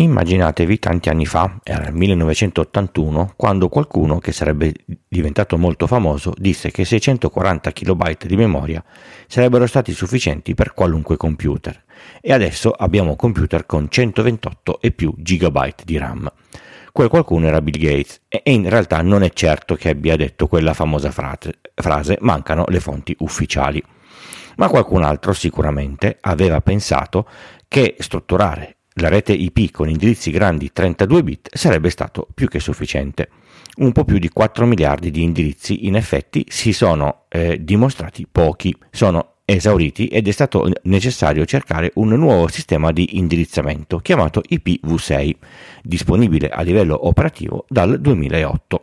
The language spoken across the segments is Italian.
Immaginatevi tanti anni fa, era il 1981, quando qualcuno che sarebbe diventato molto famoso disse che 640 KB di memoria sarebbero stati sufficienti per qualunque computer. E adesso abbiamo computer con 128 e più GB di RAM. Quel qualcuno era Bill Gates e in realtà non è certo che abbia detto quella famosa frase, mancano le fonti ufficiali. Ma qualcun altro sicuramente aveva pensato che strutturare la rete IP con indirizzi grandi 32 bit sarebbe stato più che sufficiente. Un po' più di 4 miliardi di indirizzi in effetti si sono eh, dimostrati pochi, sono esauriti ed è stato necessario cercare un nuovo sistema di indirizzamento chiamato IPv6, disponibile a livello operativo dal 2008.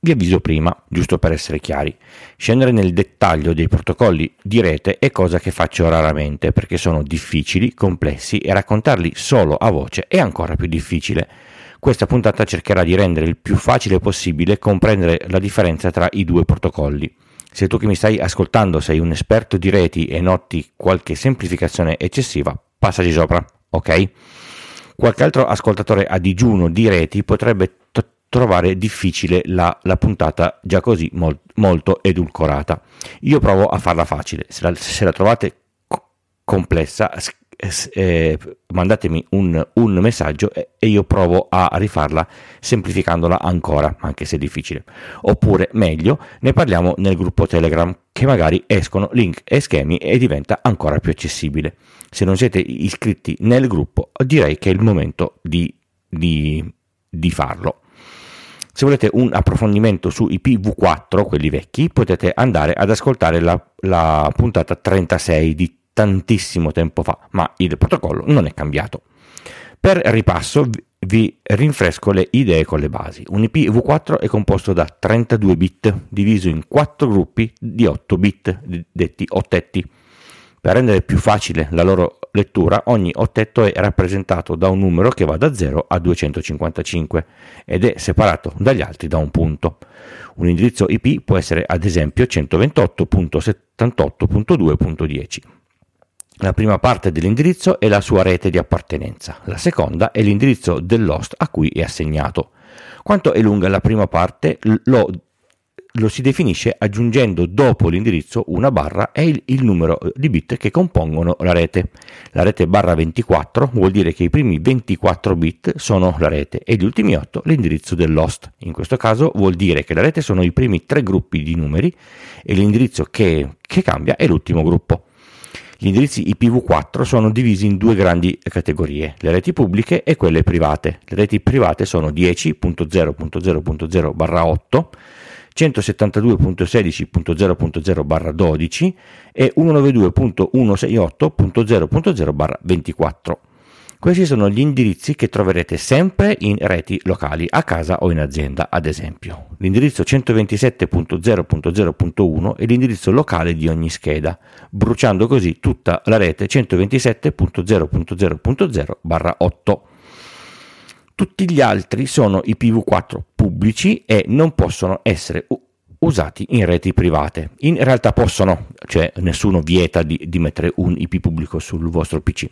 Vi avviso prima, giusto per essere chiari, scendere nel dettaglio dei protocolli di rete è cosa che faccio raramente perché sono difficili, complessi e raccontarli solo a voce è ancora più difficile. Questa puntata cercherà di rendere il più facile possibile comprendere la differenza tra i due protocolli. Se tu che mi stai ascoltando sei un esperto di reti e noti qualche semplificazione eccessiva, passaci sopra, ok? Qualche altro ascoltatore a digiuno di reti potrebbe t- trovare difficile la, la, puntata già così mol, molto edulcorata. Io provo a farla facile, se la, se la trovate co- complessa eh, mandatemi un, un messaggio e, e, io provo a rifarla semplificandola ancora, anche se è difficile. Oppure, meglio, ne parliamo nel gruppo Telegram, che magari escono link e schemi e diventa ancora più accessibile. Se non siete iscritti nel gruppo, direi che è il momento di, di, di farlo. Se volete un approfondimento su IPv4, quelli vecchi, potete andare ad ascoltare la, la puntata 36 di tantissimo tempo fa, ma il protocollo non è cambiato. Per ripasso vi rinfresco le idee con le basi. Un IPv4 è composto da 32 bit diviso in 4 gruppi di 8 bit, detti ottetti. Per rendere più facile la loro lettura, ogni ottetto è rappresentato da un numero che va da 0 a 255 ed è separato dagli altri da un punto. Un indirizzo IP può essere ad esempio 128.78.2.10. La prima parte dell'indirizzo è la sua rete di appartenenza, la seconda è l'indirizzo dell'host a cui è assegnato. Quanto è lunga la prima parte lo, lo si definisce aggiungendo dopo l'indirizzo una barra e il, il numero eh, di bit che compongono la rete. La rete barra 24 vuol dire che i primi 24 bit sono la rete e gli ultimi 8 l'indirizzo dell'host. In questo caso vuol dire che la rete sono i primi tre gruppi di numeri e l'indirizzo che, che cambia è l'ultimo gruppo. Gli indirizzi IPv4 sono divisi in due grandi categorie, le reti pubbliche e quelle private. Le reti private sono 10.0.0.0/8 172.16.0.0/12 e 192.168.0.0/24. Questi sono gli indirizzi che troverete sempre in reti locali, a casa o in azienda, ad esempio. L'indirizzo 127.0.0.1 è l'indirizzo locale di ogni scheda, bruciando così tutta la rete 127.0.0.0/8. Tutti gli altri sono IPv4 pubblici e non possono essere usati in reti private. In realtà possono, cioè nessuno vieta di, di, mettere un IP pubblico sul vostro PC,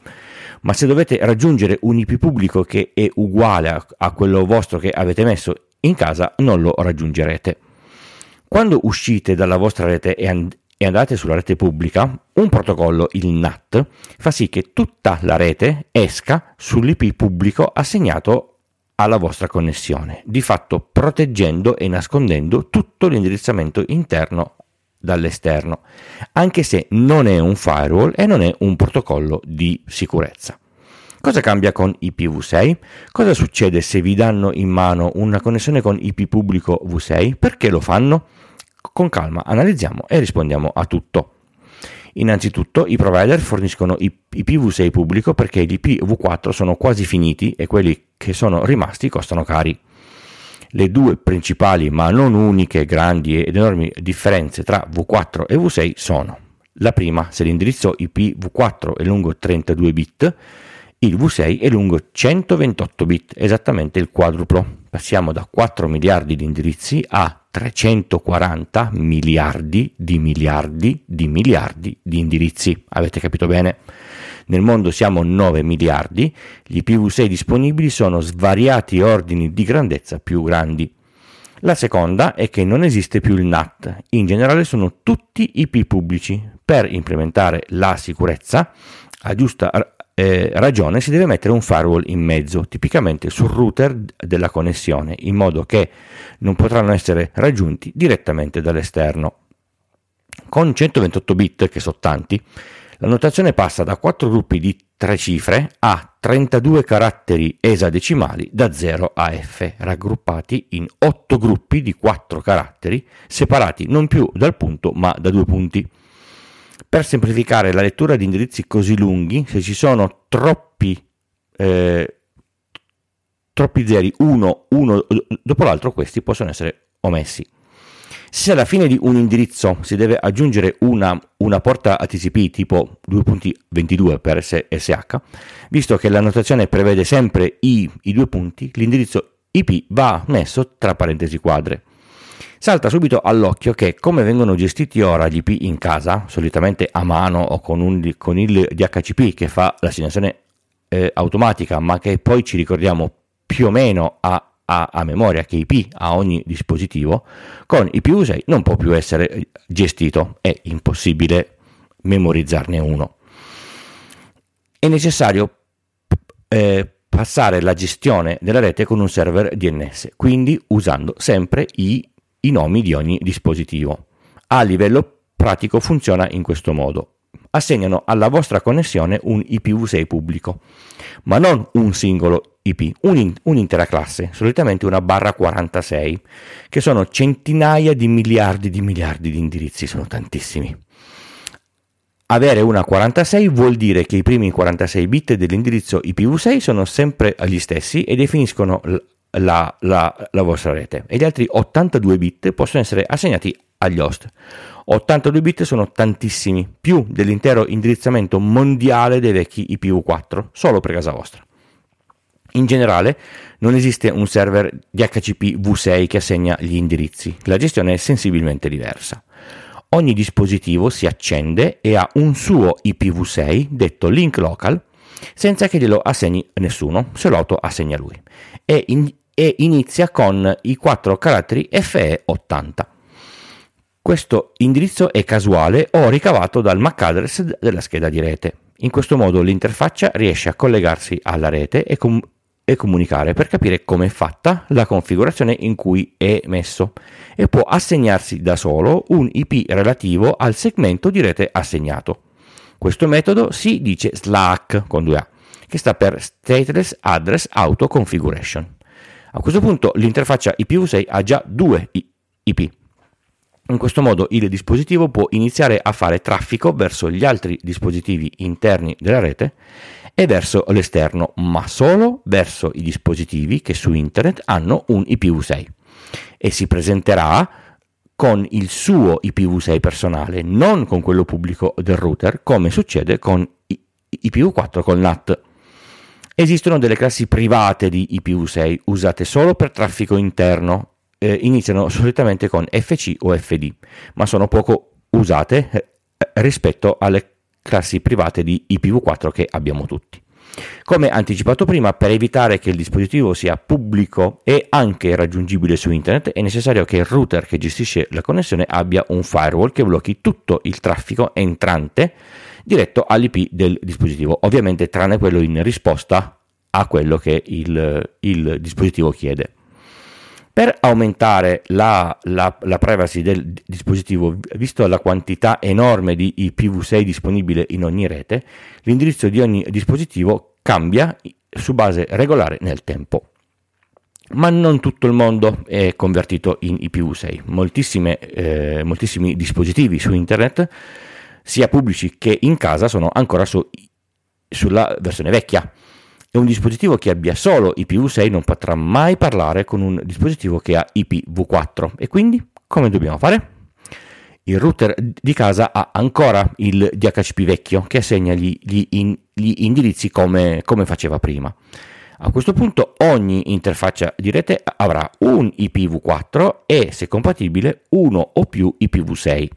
ma se dovete raggiungere un IP pubblico che è uguale a, a quello vostro che avete messo in casa, non lo raggiungerete. Quando uscite dalla vostra rete e, and- e andate sulla rete pubblica, un protocollo, il NAT, fa sì che tutta la rete esca sull'IP pubblico assegnato alla vostra connessione, di fatto proteggendo e nascondendo tutto l'indirizzamento interno dall'esterno, anche se non è un firewall e non è un protocollo di sicurezza. Cosa cambia con IPv6? Cosa succede se vi danno in mano una connessione con IP pubblico V6? Perché lo fanno? Con calma analizziamo e rispondiamo a tutto. Innanzitutto i provider forniscono IPv6 pubblico perché gli IPv4 sono quasi finiti e quelli che sono rimasti costano cari. Le due principali ma non uniche grandi ed enormi differenze tra V4 e V6 sono la prima, se l'indirizzo IP V4 è lungo 32 bit, il V6 è lungo 128 bit, esattamente il quadruplo. Passiamo da 4 miliardi di indirizzi a 340 miliardi di miliardi di miliardi di indirizzi. Avete capito bene? Nel mondo siamo 9 miliardi, gli IPv6 disponibili sono svariati ordini di grandezza più grandi. La seconda è che non esiste più il NAT, in generale sono tutti IP pubblici. Per implementare la sicurezza, a giusta eh, ragione si deve mettere un firewall in mezzo, tipicamente sul router della connessione, in modo che non potranno essere raggiunti direttamente dall'esterno. Con 128 bit, che sono tanti, la notazione passa da 4 gruppi di 3 cifre a 32 caratteri esadecimali da 0 a F, raggruppati in 8 gruppi di 4 caratteri, separati non più dal punto ma da due punti. Per semplificare la lettura di indirizzi così lunghi, se ci sono troppi, eh, troppi zeri, uno, uno dopo l'altro, questi possono essere omessi. Se alla fine di un indirizzo si deve aggiungere una, una porta TCP tipo 2.22 per SH, visto che la notazione prevede sempre i, i due punti, l'indirizzo IP va messo tra parentesi quadre. Salta subito all'occhio che come vengono gestiti ora gli IP in casa, solitamente a mano o con, un, con il DHCP che fa l'assegnazione eh, automatica, ma che poi ci ricordiamo più o meno a a, a memoria che IP a ogni dispositivo, con IPv6 non può più essere gestito, è impossibile memorizzarne uno. È necessario eh, passare la gestione della rete con un server DNS, quindi usando sempre i, i nomi di ogni dispositivo. A livello pratico funziona in questo modo assegnano alla vostra connessione un IPv6 pubblico, ma non un singolo IP, un, un'intera classe, solitamente una barra 46, che sono centinaia di miliardi di miliardi di indirizzi, sono tantissimi. Avere una 46 vuol dire che i primi 46 bit dell'indirizzo IPv6 sono sempre gli stessi e definiscono la, la, la vostra rete e gli altri 82 bit possono essere assegnati agli host. 82 bit sono tantissimi, più dell'intero indirizzamento mondiale dei vecchi IPv4, solo per casa vostra. In generale non esiste un server DHCP V6 che assegna gli indirizzi, la gestione è sensibilmente diversa. Ogni dispositivo si accende e ha un suo IPv6 detto link local senza che glielo assegni nessuno, se lo auto assegna lui e, in, e inizia con i quattro caratteri FE80. Questo indirizzo è casuale o ricavato dal MAC address della scheda di rete. In questo modo l'interfaccia riesce a collegarsi alla rete e, com- e comunicare per capire come è fatta la configurazione in cui è messo e può assegnarsi da solo un IP relativo al segmento di rete assegnato. Questo metodo si dice SLAAC con 2A, che sta per Stateless Address Auto Configuration. A questo punto l'interfaccia IPv6 ha già due IP in questo modo il dispositivo può iniziare a fare traffico verso gli altri dispositivi interni della rete e verso l'esterno, ma solo verso i dispositivi che su internet hanno un IPv6 e si presenterà con il suo IPv6 personale, non con quello pubblico del router, come succede con IPv4 col NAT. Esistono delle classi private di IPv6 usate solo per traffico interno eh, iniziano solitamente con FC o FD, ma sono poco usate eh, rispetto alle classi private di IPv4 che abbiamo tutti. Come anticipato prima, per evitare che il dispositivo sia pubblico e anche raggiungibile su internet, è necessario che il router che gestisce la connessione abbia un firewall che blocchi tutto il traffico entrante diretto all'IP del dispositivo, ovviamente tranne quello in risposta a quello che il, il dispositivo chiede. Per aumentare la, la, la, privacy del dispositivo, visto la quantità enorme di IPv6 disponibile in ogni rete, l'indirizzo di ogni dispositivo cambia su base regolare nel tempo. Ma non tutto il mondo è convertito in IPv6. Eh, moltissimi dispositivi su internet, sia pubblici che in casa, sono ancora su, sulla versione vecchia e un dispositivo che abbia solo IPv6 non potrà mai parlare con un dispositivo che ha IPv4. E quindi come dobbiamo fare? Il router di casa ha ancora il DHCP vecchio che assegna gli, gli, in, gli indirizzi come, come faceva prima. A questo punto ogni interfaccia di rete avrà un IPv4 e, se compatibile, uno o più IPv6.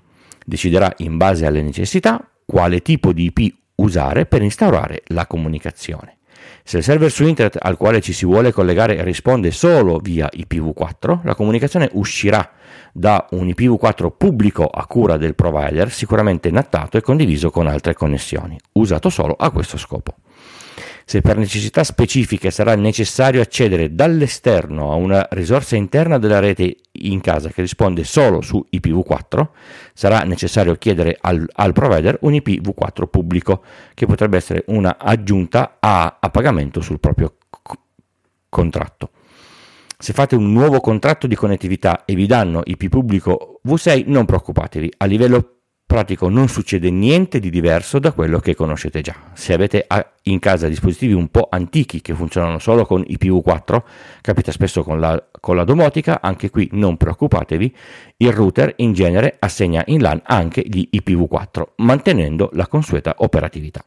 Deciderà in base alle necessità quale tipo di IP usare per instaurare la comunicazione. Se il server su internet al quale ci si vuole collegare risponde solo via IPv4, la comunicazione uscirà da un IPv4 pubblico a cura del provider, sicuramente nattato e condiviso con altre connessioni, usato solo a questo scopo. Se per necessità specifiche sarà necessario accedere dall'esterno a una risorsa interna della rete in casa che risponde solo su IPv4, sarà necessario chiedere al, al provider un IPv4 pubblico, che potrebbe essere una aggiunta a, a pagamento sul proprio c- contratto. Se fate un nuovo contratto di connettività e vi danno IP pubblico V6, non preoccupatevi, a livello pratico non succede niente di diverso da quello che conoscete già. Se avete in casa dispositivi un po' antichi che funzionano solo con IPv4, capita spesso con la, con la domotica, anche qui non preoccupatevi, il router in genere assegna in LAN anche gli IPv4, mantenendo la consueta operatività.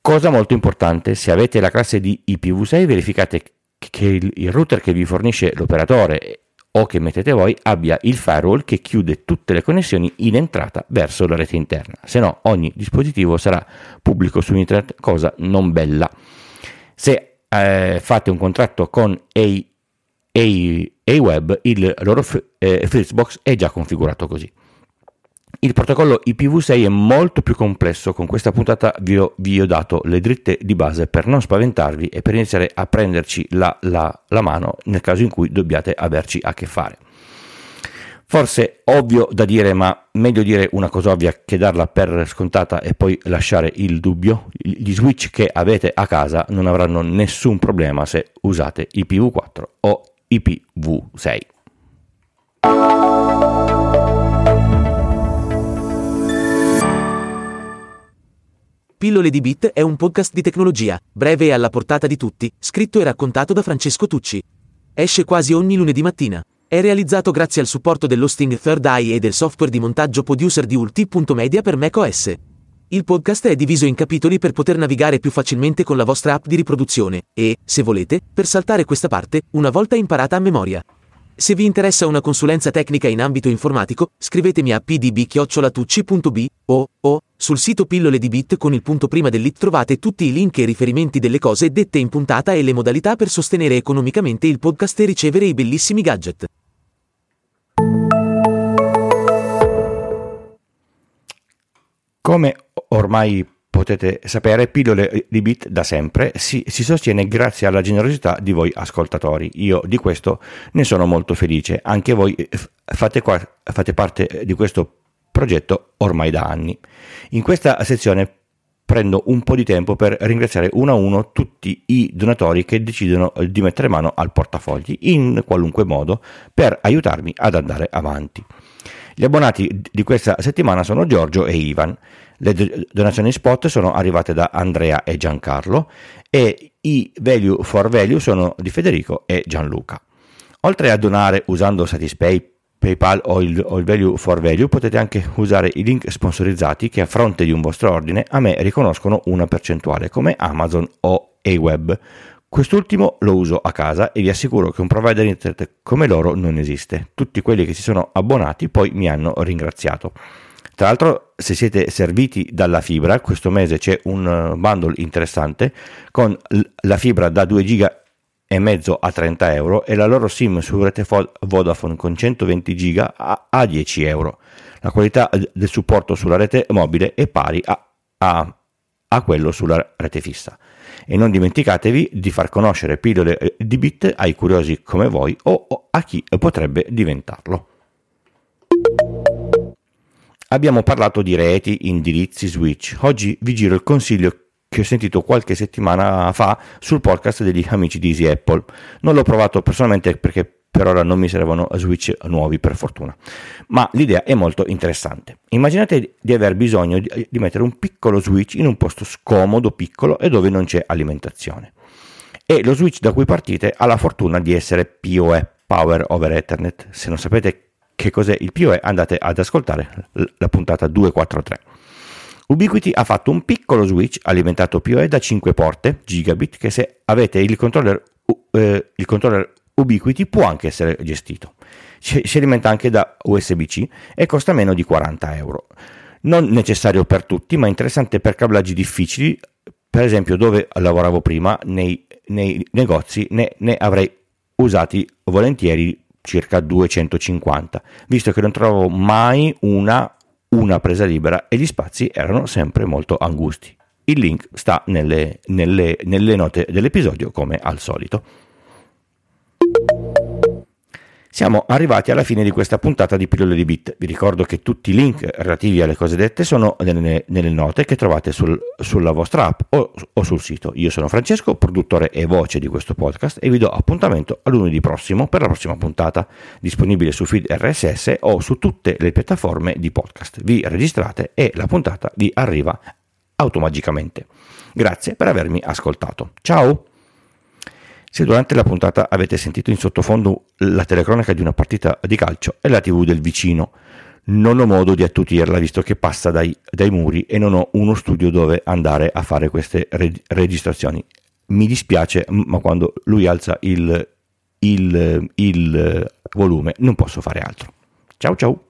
Cosa molto importante, se avete la classe di IPv6 verificate che il router che vi fornisce l'operatore o che mettete voi abbia il firewall che chiude tutte le connessioni in entrata verso la rete interna, se no ogni dispositivo sarà pubblico su internet, cosa non bella. Se eh, fate un contratto con A, A, A il loro eh, Fritzbox è già configurato così. Il protocollo IPv6 è molto più complesso, con questa puntata vi ho, vi ho, dato le dritte di base per non spaventarvi e per iniziare a prenderci la, la, la mano nel caso in cui dobbiate averci a che fare. Forse ovvio da dire, ma meglio dire una cosa ovvia che darla per scontata e poi lasciare il dubbio. Gli switch che avete a casa non avranno nessun problema se usate IPv4 o IPv6. Pillole di Bit è un podcast di tecnologia, breve e alla portata di tutti, scritto e raccontato da Francesco Tucci. Esce quasi ogni lunedì mattina. È realizzato grazie al supporto dell'hosting Third Eye e del software di montaggio producer di ulti.media per macOS. Il podcast è diviso in capitoli per poter navigare più facilmente con la vostra app di riproduzione e, se volete, per saltare questa parte, una volta imparata a memoria. Se vi interessa una consulenza tecnica in ambito informatico, scrivetemi a pdb-tucci.b o, o sul sito Pillole di Bit con il punto prima dell'it trovate tutti i link e riferimenti delle cose dette in puntata e le modalità per sostenere economicamente il podcast e ricevere i bellissimi gadget. Come ormai potete sapere, Pillole di Bit da sempre si, si, sostiene grazie alla generosità di voi ascoltatori. Io di questo ne sono molto felice. Anche voi eh, fate, qua, fate parte di questo progetto ormai da anni. In questa sezione prendo un po' di tempo per ringraziare uno a uno tutti i donatori che decidono di mettere mano al portafogli in qualunque modo per aiutarmi ad andare avanti. Gli abbonati di questa settimana sono Giorgio e Ivan. Le donazioni spot sono arrivate da Andrea e Giancarlo e i value for value sono di Federico e Gianluca. Oltre a donare usando Satispay, PayPal o il, o il, Value for Value potete anche usare i link sponsorizzati che a fronte di un vostro ordine a me riconoscono una percentuale come Amazon o Aweb. Quest'ultimo lo uso a casa e vi assicuro che un provider internet come loro non esiste. Tutti quelli che si sono abbonati poi mi hanno ringraziato. Tra l'altro, se siete serviti dalla fibra, questo mese c'è un eh, bundle interessante con la fibra da 2 giga e mezzo a 30 euro e la loro SIM su rete Vodafone con 120 giga a 10 euro. La qualità del supporto sulla rete mobile è pari a, a, a quello sulla rete fissa. E non dimenticatevi di far conoscere pillole eh, di bit ai curiosi come voi o a chi potrebbe diventarlo. Abbiamo parlato di reti, indirizzi, switch. Oggi vi giro il consiglio che ho sentito qualche settimana fa sul podcast degli amici di Easy Apple. Non l'ho provato personalmente perché per ora non mi servono switch nuovi per fortuna, ma l'idea è molto interessante. Immaginate di aver bisogno di, mettere un piccolo switch in un posto scomodo, piccolo e dove non c'è alimentazione. E lo switch da cui partite ha la fortuna di essere PoE, Power over Ethernet. Se non sapete che cos'è il PoE andate ad ascoltare la puntata 243. Ubiquiti ha fatto un piccolo switch alimentato PoE da 5 porte gigabit che se avete il controller, eh, il controller Ubiquiti può anche essere gestito. Si, alimenta anche da USB-C e costa meno di 40 euro. Non necessario per tutti, ma interessante per cablaggi difficili, per esempio dove lavoravo prima, nei, nei negozi, ne, ne avrei usati volentieri circa 250, visto che non trovo mai una, una presa libera e gli spazi erano sempre molto angusti. Il link sta nelle, nelle, nelle note dell'episodio come al solito. Siamo arrivati alla fine di questa puntata di Pillole di Bit. Vi ricordo che tutti i link relativi alle cose dette sono nelle, nelle note che trovate sul, sulla vostra app o, o, sul sito. Io sono Francesco, produttore e voce di questo podcast e vi do appuntamento a lunedì prossimo per la prossima puntata, disponibile su feed RSS o su tutte le piattaforme di podcast. Vi registrate e la puntata vi arriva automagicamente. Grazie per avermi ascoltato. Ciao! Se durante la puntata avete sentito in sottofondo la telecronaca di una partita di calcio è la TV del vicino. Non ho modo di attutirla visto che passa dai, dai muri e non ho uno studio dove andare a fare queste reg- registrazioni. Mi dispiace, ma quando lui alza il, il, il volume non posso fare altro. Ciao ciao!